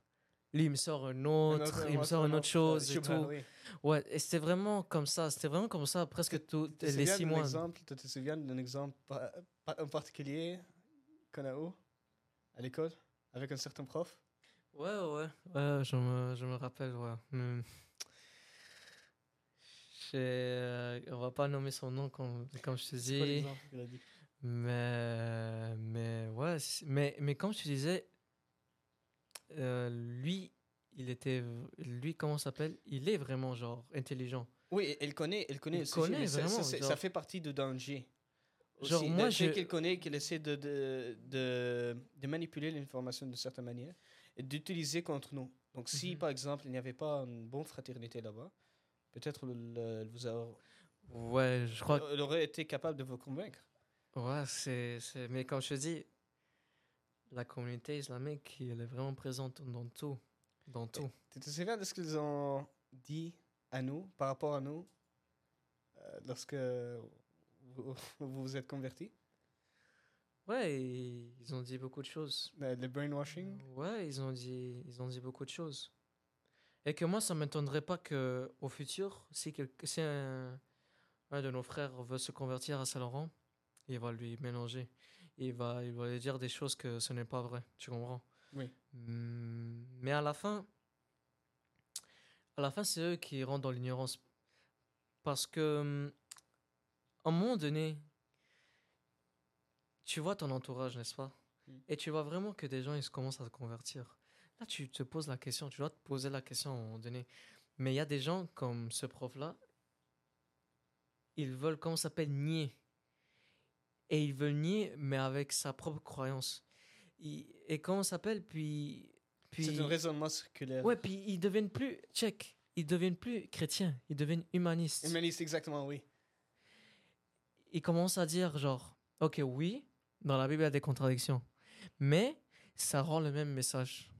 lui, il me sort un Un autre, il me sort une autre, chose euh, et tout. oui. Ouais, et c'était vraiment comme ça. C'était vraiment comme ça presque tous les six mois. exemple, tu te souviens d'un exemple en particulier qu'on a eu à l'école? Avec un certain prof? Ouais, ouais, ouais, je me, je me rappelle, ouais. Mais- euh, on va pas nommer son nom comme, comme je te dis. Mais, mais ouais, mais, mais comme je te disais, euh, lui, il était, lui, comment s'appelle? Il est vraiment genre intelligent. Oui, elle connaît, elle connaît Il connaît ça- vraiment, ça, genre- ça fait partie du danger. Genre, Aussi, moi, fait je- qu'elle connaît, qu'elle essaie de, de, de, de manipuler l'information de certaine manière et d'utiliser contre nous. Donc, si Mhm. par exemple, il n'y avait pas une bonne fraternité là-bas, peut-être le- le- elle vous a- Ouais, je crois. elle aurait été capable de vous convaincre. Ouais, c'est, mais comme je dis, la communauté islamique, elle est vraiment présente dans tout, dans tout. Tu te souviens de ce qu'ils ont dit à nous, par rapport à nous, euh, lorsque vous vous, êtes convertis? Ouais, ils ont dit beaucoup de choses. Le le brainwashing? Ouais, ils ont dit, ils ont dit beaucoup de choses. Et que moi, ça ne m'étonnerait pas que au futur, si, quel- si un, un de nos frères veut se convertir à Saint-Laurent, il va lui mélanger. Il va, il va lui dire des choses que ce n'est pas vrai. Tu comprends? Oui. Hmm, Mais à la fin, à la fin, c'est eux qui rentrent dans l'ignorance. Parce que, hum, un moment donné, tu vois ton entourage, n'est-ce pas? Mm. Et tu vois vraiment que des gens, ils se commencent à se convertir. Là, tu te poses la question, tu dois te poser la question à un moment donné. Mais il y a des gens comme ce prof-là, ils veulent, comment ça s'appelle, nier. Et ils veulent nier, mais avec sa propre croyance. Il- et comment ça s'appelle, puis... puis C'est un raisonnement circulaire. Ouais, puis ils deviennent plus, check, ils deviennent plus chrétiens, ils deviennent humanistes. Humaniste, exactement, oui. Ils commencent à dire genre, ok, oui, dans la Bible il y a des contradictions, mais ça rend le même message.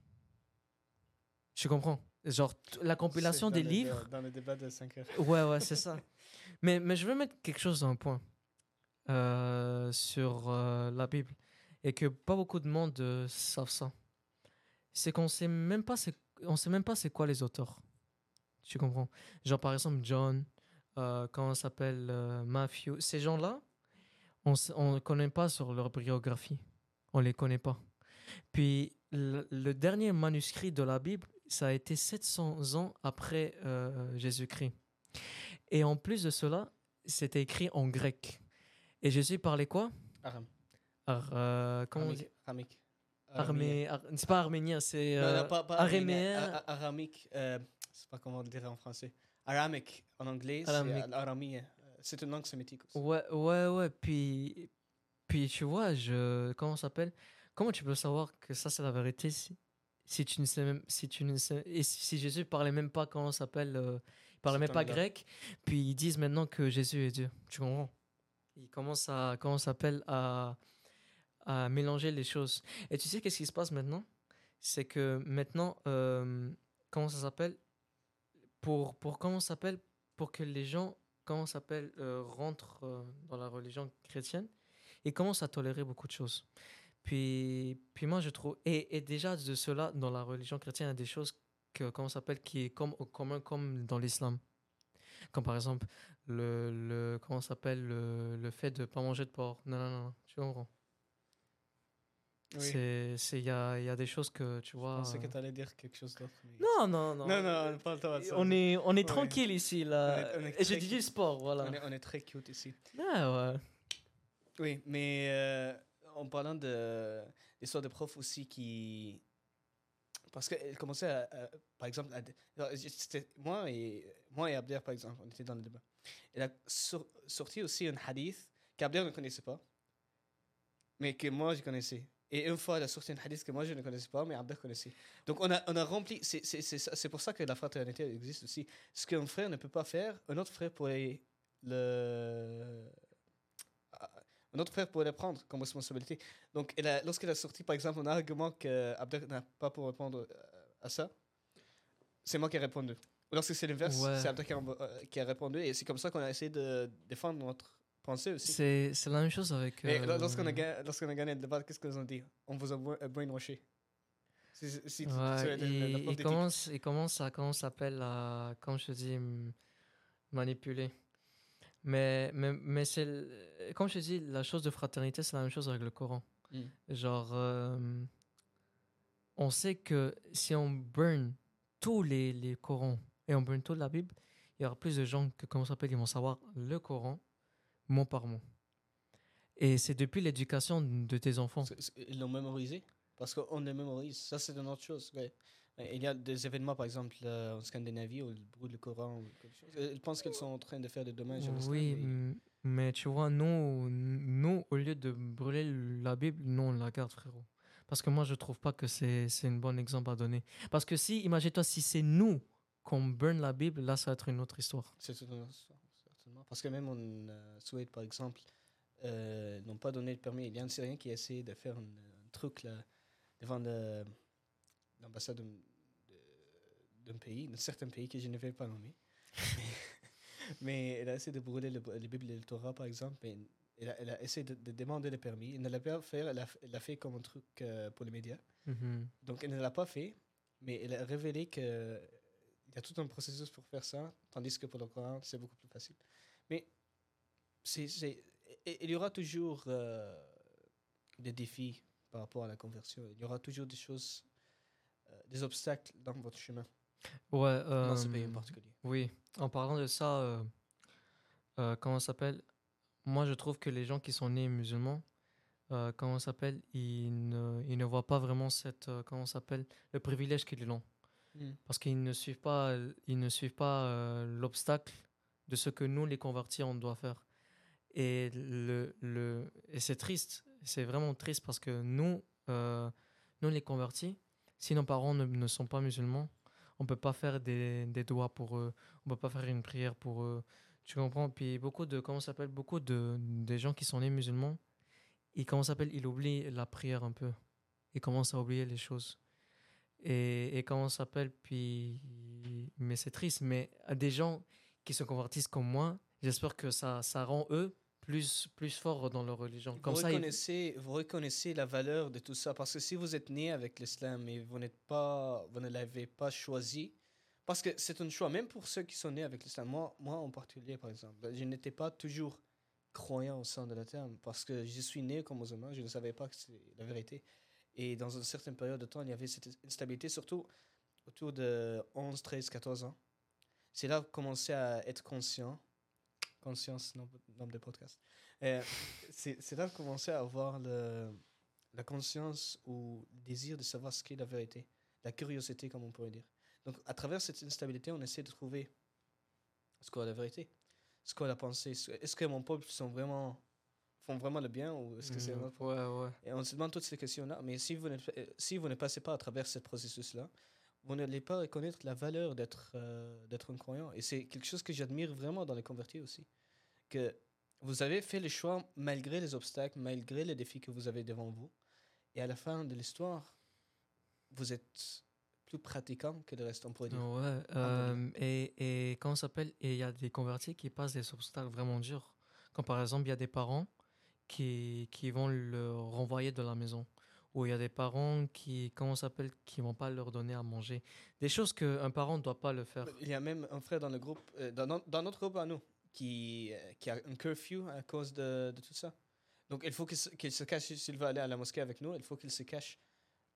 Tu comprends? Genre, la compilation des le- livres, Dans le débat de 5 heures. ouais, ouais, c'est ça. Mais, mais je veux mettre quelque chose un point euh, sur euh, la Bible et que pas beaucoup de monde euh, savent ça. C'est qu'on sait même pas c'est on sait même pas c'est quoi les auteurs. Tu comprends? Genre, par exemple, John, euh, comment s'appelle euh, Matthew. Ces gens-là, on ne connaît pas sur leur biographie. On les connaît pas. Puis, le, le dernier manuscrit de la Bible, ça a été 700 ans après euh, Jésus-Christ. Et en plus de cela, c'était écrit en grec. Et Jésus parlait quoi? Aram. Ar- euh, comment on dit? Aramique. Armé- ar- C'est pas arménien, c'est euh, araméen. araméen, a- a- Aramique. euh, c'est pas comment on dirait en français. Aramique en anglais, c'est aramien. Euh, C'est une langue sémitique aussi. Ouais, ouais, ouais. Puis, puis tu vois, je, comment ça s'appelle? Comment tu peux savoir que ça c'est la vérité si, si tu ne sais même, si tu ne sais, et si, si Jésus parlait même pas comment ça s'appelle, euh, il parlait même pas grec, puis ils disent maintenant que Jésus est Dieu. Tu comprends? Ils commencent à, comment ça s'appelle, à, à mélanger les choses. Et tu sais qu'est-ce qui se passe maintenant? C'est que maintenant, euh, comment ça s'appelle? Pour, pour comment s'appelle Pour que les gens comment s'appelle euh, rentrent euh, dans la religion chrétienne et commencent à tolérer beaucoup de choses. Puis, puis moi je trouve et, et déjà de cela dans la religion chrétienne il y a des choses que comment s'appelle qui est comme commun comme dans l'islam. Comme par exemple le, le comment s'appelle le, le fait de pas manger de porc. Non non non, tu comprends. Oui. C'est il y a, y a des choses que tu Je vois. pensais que euh, tu allais dire quelque chose d'autre. mais- Non non non. non, non, on le de ça. Est on est Ouais. tranquille ici là. On est- on est et je très- dis du sport voilà. On est, on est très cute ici. Ah ouais. Oui, mais euh, en parlant de l'histoire de profs aussi qui. Parce qu'elle commençait à, à- par exemple, à- moi et, moi et Abder, par exemple, on était dans le débat. Elle a sor- sorti aussi un hadith qu'Abder ne connaissait pas, mais que moi je connaissais. Et une fois, elle a sorti un hadith que moi je ne connaissais pas, mais Abder connaissait. Donc on a, on a rempli. C'est pour ça que la fraternité existe aussi. Ce qu'un frère ne peut pas faire, un autre frère pourrait le. Un autre frère pourrait prendre comme responsabilité. Donc, lorsqu'elle a sorti, par exemple, un argument que Abder n'a pas pour répondre euh, à ça, c'est moi qui ai répondu. Lorsque c'est l'inverse, Ouais. c'est Abder qui a, euh, qui a répondu. Et c'est comme ça qu'on a essayé de défendre notre aussi. C'est la même chose avec. Euh, lorsqu'on a, lorsqu'on a gagné le débat, qu'est-ce qu'ils ont dit? On vous a euh, le il, commence, il commence à, comment s'appelle, comme je dis, manipuler. Mais, mais, mais c'est, comme je dis, la chose de fraternité, c'est la même chose avec le Coran. Mm. Genre, euh, on sait que si on burn tous les, les Corans et on burn toute la Bible, il y aura plus de gens que, comment ça s'appelle, ils vont savoir le Coran mot par mot. Et c'est depuis l'éducation de tes enfants. Ils l'ont mémorisé Parce qu'on le mémorise. Ça, c'est une autre chose. ouais. Il y a des événements, par exemple, euh, en Scandinavie, où ils brûlent le Coran. Euh, Ils pensent qu'ils sont en train de faire des dommages Oui, mais- tu vois, nous, nous, au lieu de brûler la Bible, nous, on la garde, frérot. Parce que moi, je trouve pas que c'est un bon exemple à donner. Parce que si, imagine-toi, si c'est nous qu'on burn la Bible, là, ça va être une autre histoire. C'est tout un autre histoire, Parce que même en euh, Suède, par exemple, euh, n'ont pas donné le permis. Il y a un Syrien qui a essayé de faire un, un truc là, devant le- l'ambassade d'un- pays, d'un certain pays que je ne vais pas nommer. mais elle a essayé de brûler le, les Bibles et le Torah, par exemple. Mais elle a, elle a essayé de, de demander le permis. Elle ne l'a pas fait. Elle a, elle a fait comme un truc euh, pour les médias. Mhm. Donc elle ne l'a pas fait, mais elle a révélé que il y a tout un processus pour faire ça, tandis que pour le Coran, c'est beaucoup plus facile. Mais c'est, c'est- il y aura toujours euh, des défis par rapport à la conversion. Il y aura toujours des choses, euh, des obstacles dans votre chemin, Ouais. dans ce euh, pays en particulier. Oui, en parlant de ça, comment ça s'appelle? Moi, je trouve que les gens qui sont nés musulmans, comment ça s'appelle? Ils ne, ils ne voient pas vraiment cette, comment ça s'appelle? Le privilège qu'ils ont. Mm. Parce qu'ils ne suivent pas, ils ne suivent pas l'obstacle de ce que nous, les convertis, on doit faire. Et, le, le, et c'est triste, c'est vraiment triste parce que nous, euh, nous les convertis, si nos parents ne, ne sont pas musulmans, on peut pas faire des, des doigts pour eux, on peut pas faire une prière pour eux. Tu comprends? Puis beaucoup de, comment s'appelle, beaucoup de des gens qui sont nés musulmans, ils, comment s'appelle, ils oublient la prière un peu. Ils commencent à oublier les choses. Et, et comment s'appelle, puis. Mais c'est triste, mais des gens qui se convertissent comme moi, j'espère que ça, ça rend eux plus, plus forts dans leur religion. Comme vous, ça, ils- reconnaissez, vous reconnaissez la valeur de tout ça. Parce que si vous êtes né avec l'islam et vous, n'êtes pas, vous ne l'avez pas choisi, parce que c'est un choix, même pour ceux qui sont nés avec l'islam. Moi, moi, en particulier, par exemple, je n'étais pas toujours croyant au sein de la terme parce que je suis né comme musulman, je ne savais pas que c'est la vérité. Et dans une certaine période de temps, il y avait cette instabilité, surtout autour de 11, 13, 14 ans. C'est là que j'ai commencé à être conscient. Conscience, nom, nom de podcast. Euh, c'est là que j'ai commencé à avoir le, la conscience ou le désir de savoir ce qu'est la vérité. La curiosité, comme on pourrait dire. Donc, à travers cette instabilité, on essaie de trouver ce qu'est la vérité, ce qu'est la pensée. ce- Est-ce que mon peuple sont vraiment, font vraiment le bien ou est-ce que c'est un Mm, autre? Ouais, ouais. et on se demande toutes ces questions-là. Mais si vous, ne, si vous ne passez pas à travers ce processus-là, vous n'allez pas reconnaître la valeur d'être euh, d'être un croyant. Et c'est quelque chose que j'admire vraiment dans les convertis aussi. Que vous avez fait le choix malgré les obstacles, malgré les défis que vous avez devant vous. Et à la fin de l'histoire, vous êtes plus pratiquant que le reste, on pourrait dire. Ouais, euh, et, et ça s'appelle? Il y a des convertis qui passent des obstacles vraiment durs. Comme par exemple, il y a des parents qui, qui vont le renvoyer de la maison. Ou il y a des parents qui, comment s'appelle, qui vont pas leur donner à manger. Des choses qu'un parent ne doit pas le faire. Il y a même un frère dans le groupe, euh, dans, no- dans notre groupe à nous, qui, euh, qui a un curfew à cause de, de tout ça. Donc il faut qu'il se, cache, s'il veut aller à la mosquée avec nous, il faut qu'il se cache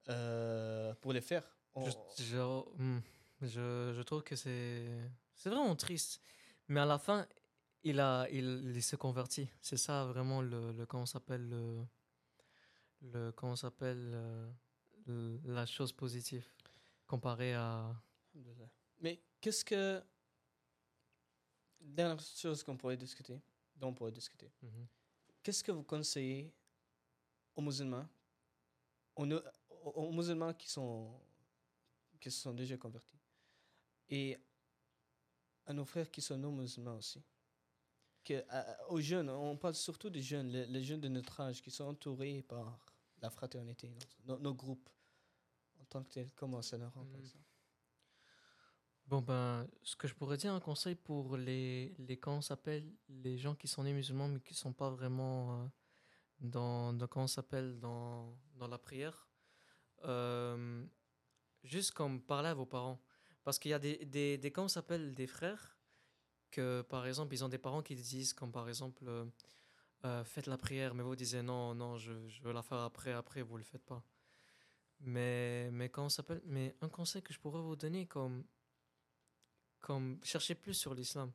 euh, pour les faire. On- Je, je, hmm, je, je trouve que c'est c'est vraiment triste. Mais à la fin, il, a, il, il s'est converti. C'est ça vraiment le, le comment s'appelle le, le comment s'appelle euh, la chose positive comparé à. Mais qu'est-ce que... Dernière chose qu'on pourrait discuter, dont on pourrait discuter. Mhm. Qu'est-ce que vous conseillez aux musulmans, aux, musulmans qui sont, qui se sont déjà convertis, et à nos frères qui sont non musulmans aussi, que, à- aux jeunes, on parle surtout des jeunes, les, les jeunes de notre âge qui sont entourés par la fraternité, nos, nos groupes en tant que tels, comment ça leur rend Mhm. Bon ben, ce que je pourrais dire un conseil pour les les comment s'appelle les gens qui sont nés musulmans mais qui sont pas vraiment euh, dans, dans comment s'appelle dans dans la prière, euh, juste comme parler à vos parents parce qu'il y a des des des comment s'appelle des frères que par exemple ils ont des parents qui disent comme par exemple euh, euh, faites la prière mais vous disiez non non je, je veux la faire après après vous le faites pas. Mais mais comment mais un conseil que je pourrais vous donner comme comme cherchez plus sur l'islam.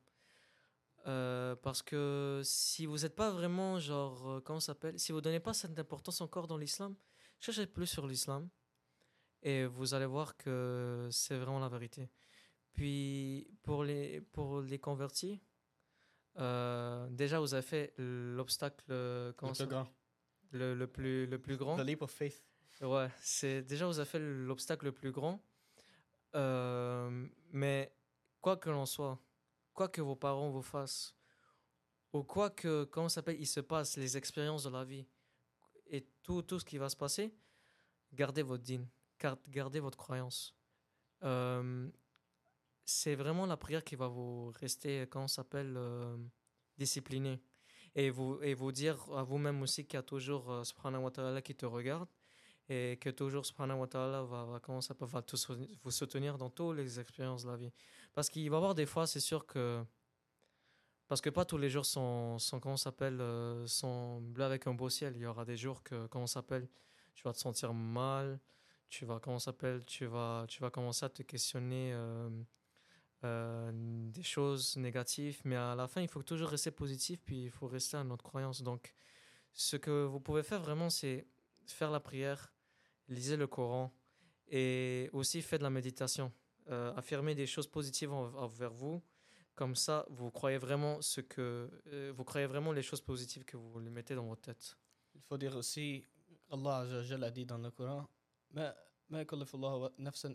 Euh, parce que si vous n'êtes pas vraiment genre euh, comment s'appelle? Si vous donnez pas cette importance encore dans l'islam cherchez plus sur l'islam et vous allez voir que c'est vraiment la vérité puis pour les pour les convertis euh, déjà vous avez fait l'obstacle euh, Le ça- plus grand. le, le plus le plus grand The leap of faith. Ouais, c'est déjà vous avez fait l'obstacle le plus grand. Euh, mais quoi que l'on soit, quoi que vos parents vous fassent, ou quoi que, comment s'appelle, il se passe, les expériences de la vie, et tout, tout ce qui va se passer, gardez votre dîne, gar- gardez votre croyance. Euh, c'est vraiment la prière qui va vous rester, comment ça s'appelle, euh, discipliné. Et vous, et vous dire à vous-même aussi qu'il y a toujours euh, Subhanahu wa ta'ala qui te regarde et que toujours Subhanahu wa ta'ala va, va, comment ça va tout vous soutenir dans toutes les expériences de la vie. Parce qu'il va y avoir des fois, c'est sûr que. Parce que pas tous les jours sont, sont comment s'appelle, euh, sont bleus avec un beau ciel. Il y aura des jours que, comment s'appelle, tu vas te sentir mal, tu vas, comment s'appelle, tu vas, tu vas commencer à te questionner euh, des choses négatives. Mais à la fin, il faut toujours rester positif, puis il faut rester à notre croyance. Donc, ce que vous pouvez faire vraiment, c'est faire la prière, lisez le Coran et aussi faites de la méditation. Euh, affirmez des choses positives en- envers vous. Comme ça, vous croyez vraiment ce que euh, vous croyez vraiment les choses positives que vous mettez dans votre tête. Il faut dire aussi, Allah a dit dans le Coran,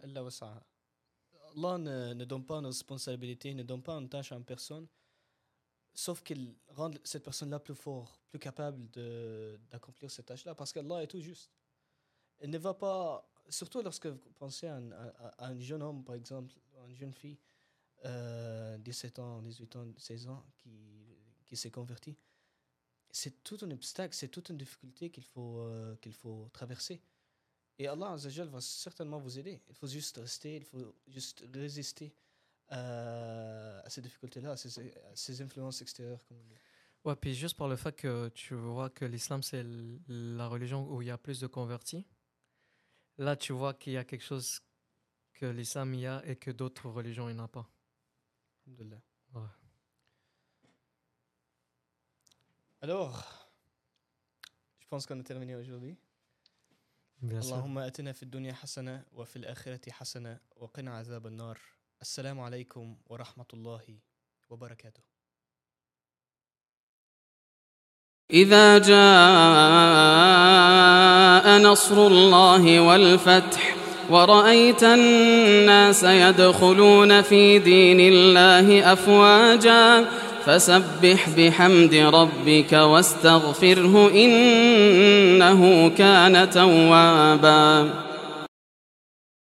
illa wus'aha. Allah ne, ne donne pas une responsabilité, ne donne pas une tâche à une personne, sauf qu'il rend cette personne-là plus fort, plus capable d'accomplir cette tâche-là, parce qu'Allah est tout juste. Il ne va pas, surtout lorsque vous pensez à un, jeune homme, par exemple, une jeune fille, euh, 17 ans, 18 ans, 16 ans, qui, qui s'est converti. c'est tout un obstacle, c'est toute une difficulté qu'il faut, euh, qu'il faut traverser. Et Allah Azzawajal va certainement vous aider. Il faut juste rester, il faut juste résister euh, à ces difficultés-là, à ces, à ces influences extérieures, comme. Ouais, puis juste par le fait que tu vois que l'islam, c'est la religion où il y a plus de convertis, là, tu vois qu'il y a quelque chose que l'islam y a et que d'autres religions, a pas. Alhamdulillah. Ouais. Alors, je pense qu'on a terminé aujourd'hui. اللهم آتنا في الدنيا حسنة وفي الآخرة حسنة وقنا عذاب النار. السلام عليكم ورحمة الله وبركاته. إذا جاء نصر الله والفتح ورأيت الناس يدخلون في دين الله أفواجا فسبح بحمد ربك واستغفره إنه كان توابا.